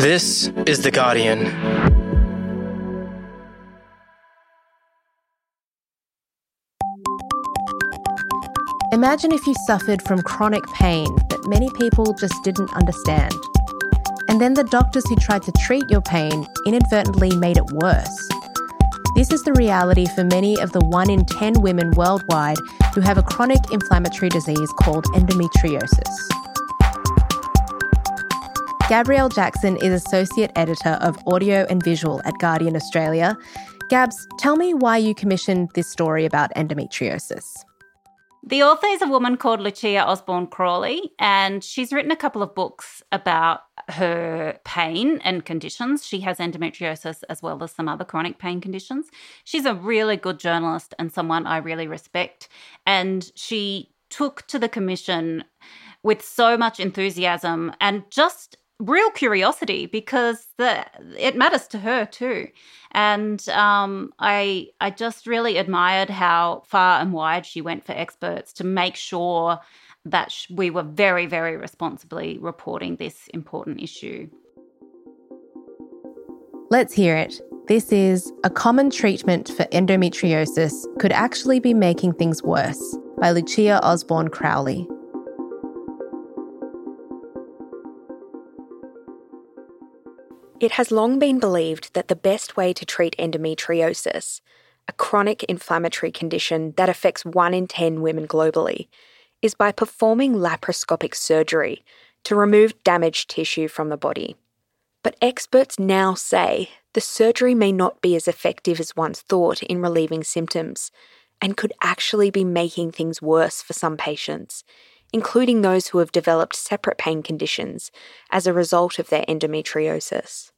This is The Guardian. Imagine if you suffered from chronic pain that many people just didn't understand. And then the doctors who tried to treat your pain inadvertently made it worse. This is the reality for many of the 1 in 10 women worldwide who have a chronic inflammatory disease called endometriosis. Gabrielle Jackson is Associate Editor of Audio and Visual at Guardian Australia. Gabs, tell me why you commissioned this story about endometriosis. The author is a woman called Lucia Osborne Crowley, and she's written a couple of books about her pain and conditions. She has endometriosis as well as some other chronic pain conditions. She's a really good journalist and someone I really respect. And she took to the commission with so much enthusiasm and just real curiosity because the it matters to her too. And um, i i just really admired how far and wide she went for experts to make sure that we were very very responsibly reporting this important issue. Let's hear it. This is a common treatment for endometriosis could actually be making things worse by lucia osborne crowley It has long been believed that the best way to treat endometriosis, a chronic inflammatory condition that affects 1 in 10 women globally, is by performing laparoscopic surgery to remove damaged tissue from the body. But experts now say the surgery may not be as effective as once thought in relieving symptoms and could actually be making things worse for some patients, including those who have developed separate pain conditions as a result of their endometriosis.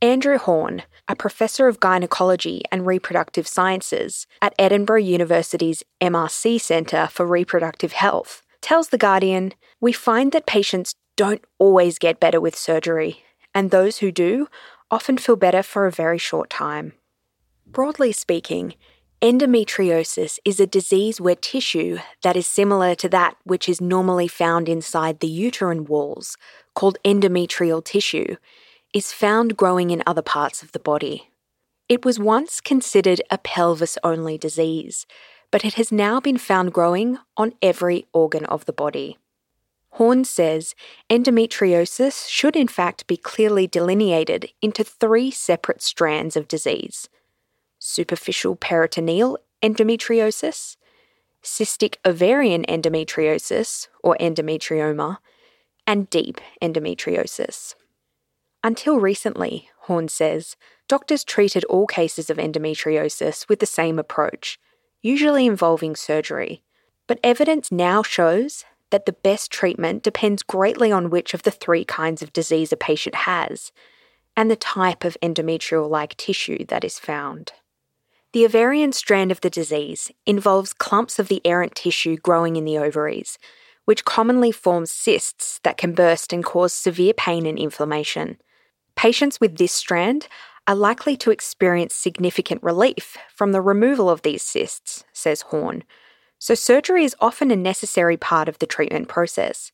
Andrew Horne, a professor of gynecology and reproductive sciences at Edinburgh University's MRC Centre for Reproductive Health, tells The Guardian We find that patients don't always get better with surgery, and those who do often feel better for a very short time. Broadly speaking, Endometriosis is a disease where tissue that is similar to that which is normally found inside the uterine walls, called endometrial tissue, is found growing in other parts of the body. It was once considered a pelvis only disease, but it has now been found growing on every organ of the body. Horne says endometriosis should in fact be clearly delineated into three separate strands of disease superficial peritoneal endometriosis, cystic ovarian endometriosis, or endometrioma, and deep endometriosis. Until recently, Horne says, doctors treated all cases of endometriosis with the same approach, usually involving surgery. But evidence now shows that the best treatment depends greatly on which of the three kinds of disease a patient has and the type of endometrial like tissue that is found. The ovarian strand of the disease involves clumps of the errant tissue growing in the ovaries, which commonly forms cysts that can burst and cause severe pain and inflammation. Patients with this strand are likely to experience significant relief from the removal of these cysts, says Horne. So, surgery is often a necessary part of the treatment process.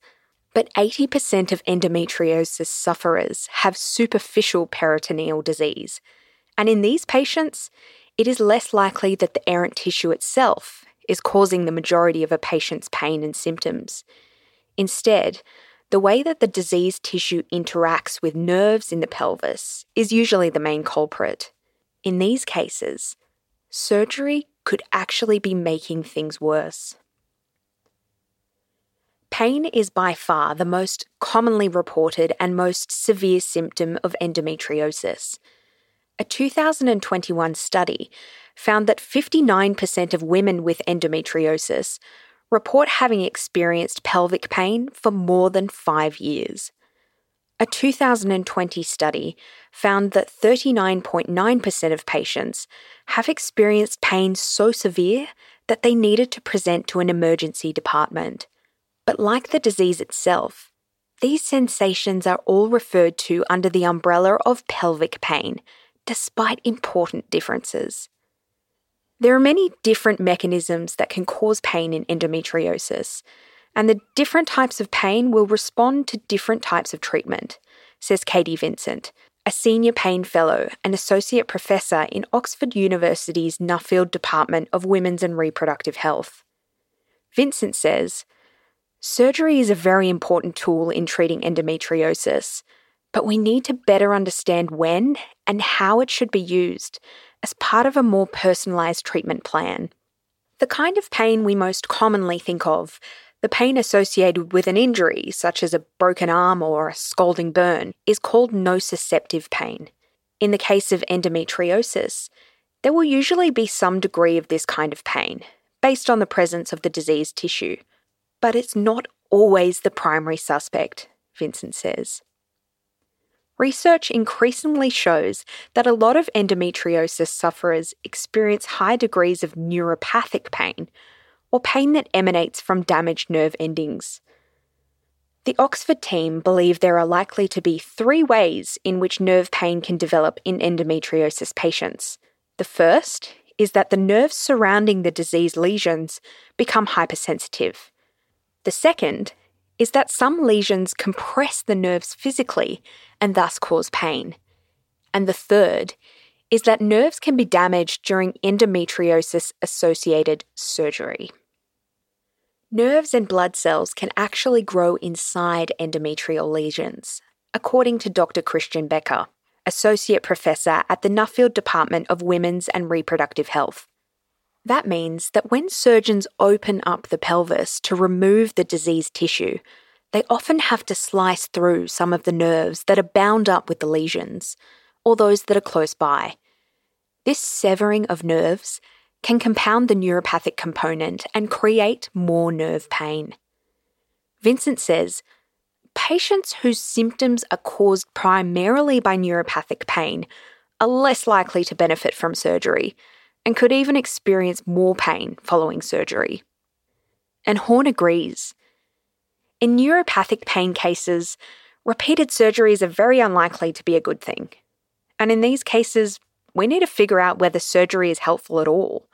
But 80% of endometriosis sufferers have superficial peritoneal disease. And in these patients, it is less likely that the errant tissue itself is causing the majority of a patient's pain and symptoms. Instead, the way that the diseased tissue interacts with nerves in the pelvis is usually the main culprit. In these cases, surgery could actually be making things worse. Pain is by far the most commonly reported and most severe symptom of endometriosis. A 2021 study found that 59% of women with endometriosis report having experienced pelvic pain for more than five years. A 2020 study found that 39.9% of patients have experienced pain so severe that they needed to present to an emergency department. But like the disease itself, these sensations are all referred to under the umbrella of pelvic pain despite important differences. There are many different mechanisms that can cause pain in endometriosis, and the different types of pain will respond to different types of treatment, says Katie Vincent, a senior pain fellow and associate professor in Oxford University's Nuffield Department of Women's and Reproductive Health. Vincent says, Surgery is a very important tool in treating endometriosis, but we need to better understand when and how it should be used as part of a more personalised treatment plan. The kind of pain we most commonly think of, the pain associated with an injury, such as a broken arm or a scalding burn, is called nociceptive pain. In the case of endometriosis, there will usually be some degree of this kind of pain, based on the presence of the diseased tissue. But it's not always the primary suspect, Vincent says. Research increasingly shows that a lot of endometriosis sufferers experience high degrees of neuropathic pain, or pain that emanates from damaged nerve endings. The Oxford team believe there are likely to be three ways in which nerve pain can develop in endometriosis patients. The first is that the nerves surrounding the disease lesions become hypersensitive. The second is that some lesions compress the nerves physically and thus cause pain. And the third is that nerves can be damaged during endometriosis associated surgery. Nerves and blood cells can actually grow inside endometrial lesions, according to Dr. Christian Becker, Associate Professor at the Nuffield Department of Women's and Reproductive Health. That means that when surgeons open up the pelvis to remove the diseased tissue, they often have to slice through some of the nerves that are bound up with the lesions, or those that are close by. This severing of nerves can compound the neuropathic component and create more nerve pain. Vincent says patients whose symptoms are caused primarily by neuropathic pain are less likely to benefit from surgery and could even experience more pain following surgery. And Horne agrees. In neuropathic pain cases, repeated surgeries are very unlikely to be a good thing. And in these cases, we need to figure out whether surgery is helpful at all.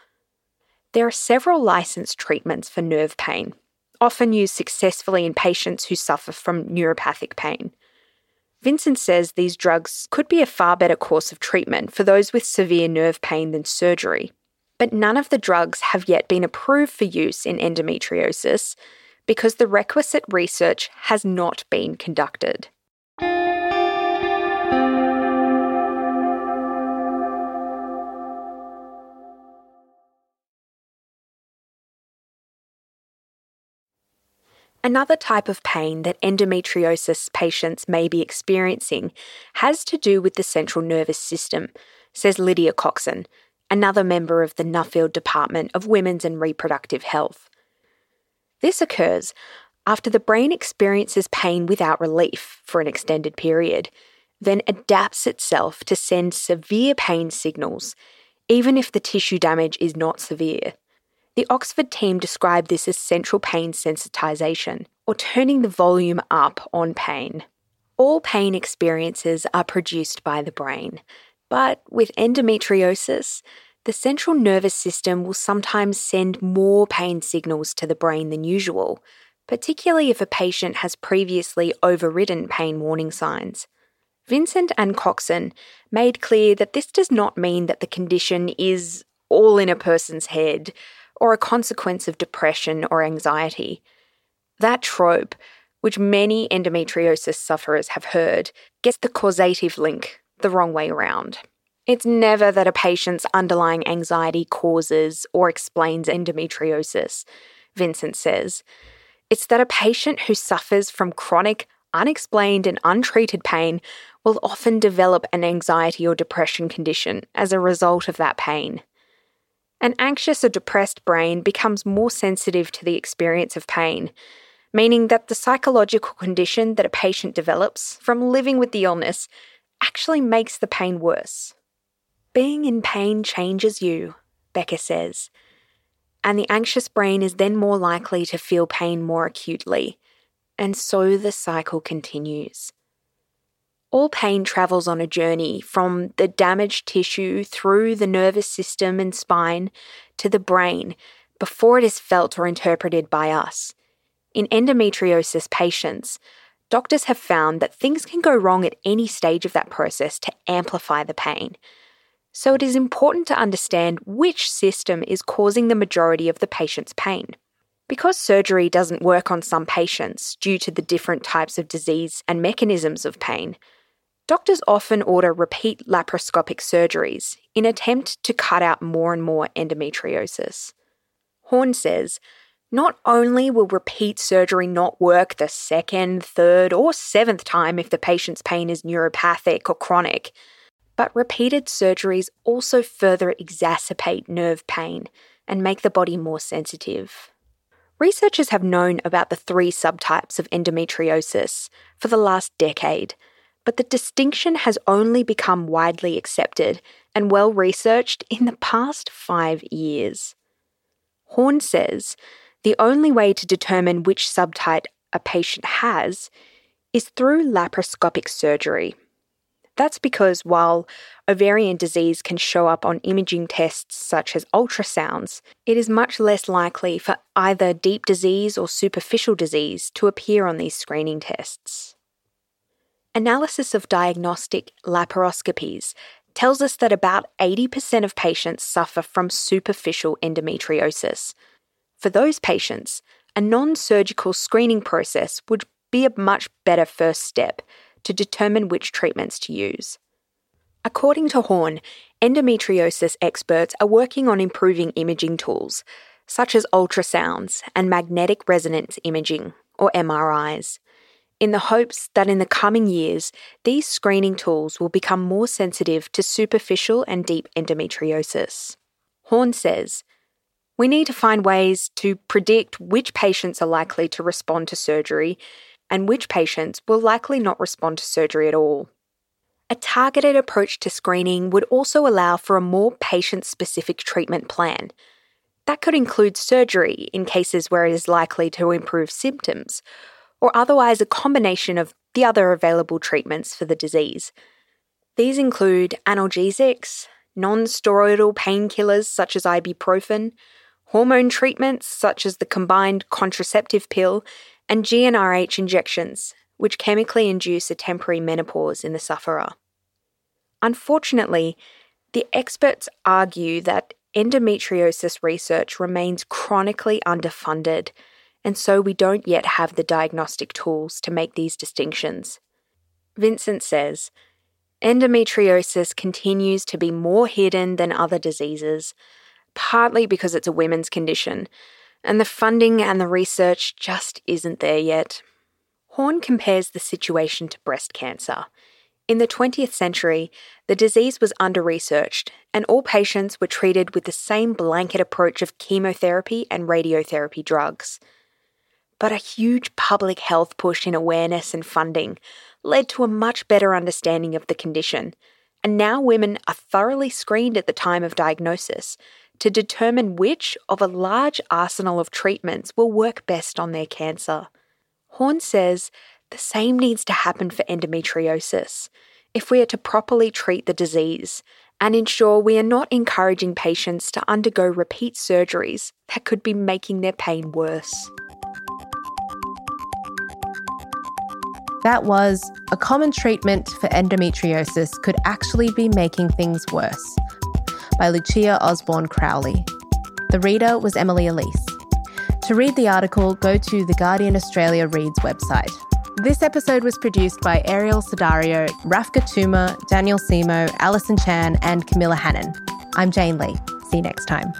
There are several licensed treatments for nerve pain, often used successfully in patients who suffer from neuropathic pain. Vincent says these drugs could be a far better course of treatment for those with severe nerve pain than surgery. But none of the drugs have yet been approved for use in endometriosis, because the requisite research has not been conducted. Another type of pain that endometriosis patients may be experiencing has to do with the central nervous system, says Lydia Coxon, another member of the Nuffield Department of Women's and Reproductive Health. This occurs after the brain experiences pain without relief for an extended period, then adapts itself to send severe pain signals, even if the tissue damage is not severe. The Oxford team described this as central pain sensitization, or turning the volume up on pain. All pain experiences are produced by the brain, but with endometriosis, the central nervous system will sometimes send more pain signals to the brain than usual, particularly if a patient has previously overridden pain warning signs. Vincent and Coxon made clear that this does not mean that the condition is all in a person's head or a consequence of depression or anxiety. That trope, which many endometriosis sufferers have heard, gets the causative link the wrong way around. It's never that a patient's underlying anxiety causes or explains endometriosis, Vincent says. It's that a patient who suffers from chronic, unexplained, and untreated pain will often develop an anxiety or depression condition as a result of that pain. An anxious or depressed brain becomes more sensitive to the experience of pain, meaning that the psychological condition that a patient develops from living with the illness actually makes the pain worse. Being in pain changes you, Becker says, and the anxious brain is then more likely to feel pain more acutely, and so the cycle continues. All pain travels on a journey from the damaged tissue through the nervous system and spine to the brain before it is felt or interpreted by us. In endometriosis patients, doctors have found that things can go wrong at any stage of that process to amplify the pain. So it is important to understand which system is causing the majority of the patient's pain. Because surgery doesn't work on some patients due to the different types of disease and mechanisms of pain, doctors often order repeat laparoscopic surgeries in attempt to cut out more and more endometriosis. Horne says, not only will repeat surgery not work the second, third, or seventh time if the patient's pain is neuropathic or chronic, but repeated surgeries also further exacerbate nerve pain and make the body more sensitive. Researchers have known about the three subtypes of endometriosis for the last decade, but the distinction has only become widely accepted and well researched in the past five years. Horne says the only way to determine which subtype a patient has is through laparoscopic surgery. That's because while ovarian disease can show up on imaging tests such as ultrasounds, it is much less likely for either deep disease or superficial disease to appear on these screening tests. Analysis of diagnostic laparoscopies tells us that about 80% of patients suffer from superficial endometriosis. For those patients, a non surgical screening process would be a much better first step to determine which treatments to use. According to Horne, endometriosis experts are working on improving imaging tools, such as ultrasounds and magnetic resonance imaging, or MRIs, in the hopes that in the coming years, these screening tools will become more sensitive to superficial and deep endometriosis. Horne says, we need to find ways to predict which patients are likely to respond to surgery and which patients will likely not respond to surgery at all. A targeted approach to screening would also allow for a more patient specific treatment plan. That could include surgery in cases where it is likely to improve symptoms, or otherwise a combination of the other available treatments for the disease. These include analgesics, non steroidal painkillers such as ibuprofen, hormone treatments such as the combined contraceptive pill, and GnRH injections, which chemically induce a temporary menopause in the sufferer. Unfortunately, the experts argue that endometriosis research remains chronically underfunded, and so we don't yet have the diagnostic tools to make these distinctions. Vincent says endometriosis continues to be more hidden than other diseases, partly because it's a women's condition, and the funding and the research just isn't there yet. Horne compares the situation to breast cancer. In the 20th century, the disease was under researched, and all patients were treated with the same blanket approach of chemotherapy and radiotherapy drugs. But a huge public health push in awareness and funding led to a much better understanding of the condition, and now women are thoroughly screened at the time of diagnosis to determine which of a large arsenal of treatments will work best on their cancer. Horne says the same needs to happen for endometriosis if we are to properly treat the disease and ensure we are not encouraging patients to undergo repeat surgeries that could be making their pain worse. That was a common treatment for endometriosis could actually be making things worse by Lucia Osborne Crowley. The reader was Emily Elise. To read the article, go to the Guardian Australia Reads website. This episode was produced by Ariel Sidario, Rafka Tuma, Daniel Simo, Alison Chan, and Camilla Hannon. I'm Jane Lee. See you next time.